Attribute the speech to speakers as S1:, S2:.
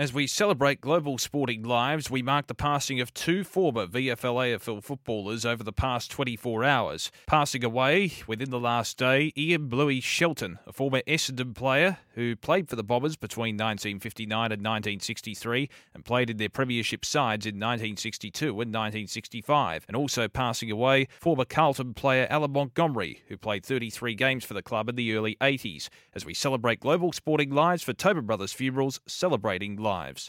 S1: As we celebrate global sporting lives, we mark the passing of two former VFL AFL footballers over the past 24 hours. Passing away within the last day, Ian Bluey Shelton, a former Essendon player who played for the Bombers between 1959 and 1963 and played in their premiership sides in 1962 and 1965. And also passing away, former Carlton player Allan Montgomery, who played 33 games for the club in the early 80s. As we celebrate global sporting lives for Tobin Brothers Funerals, celebrating lives.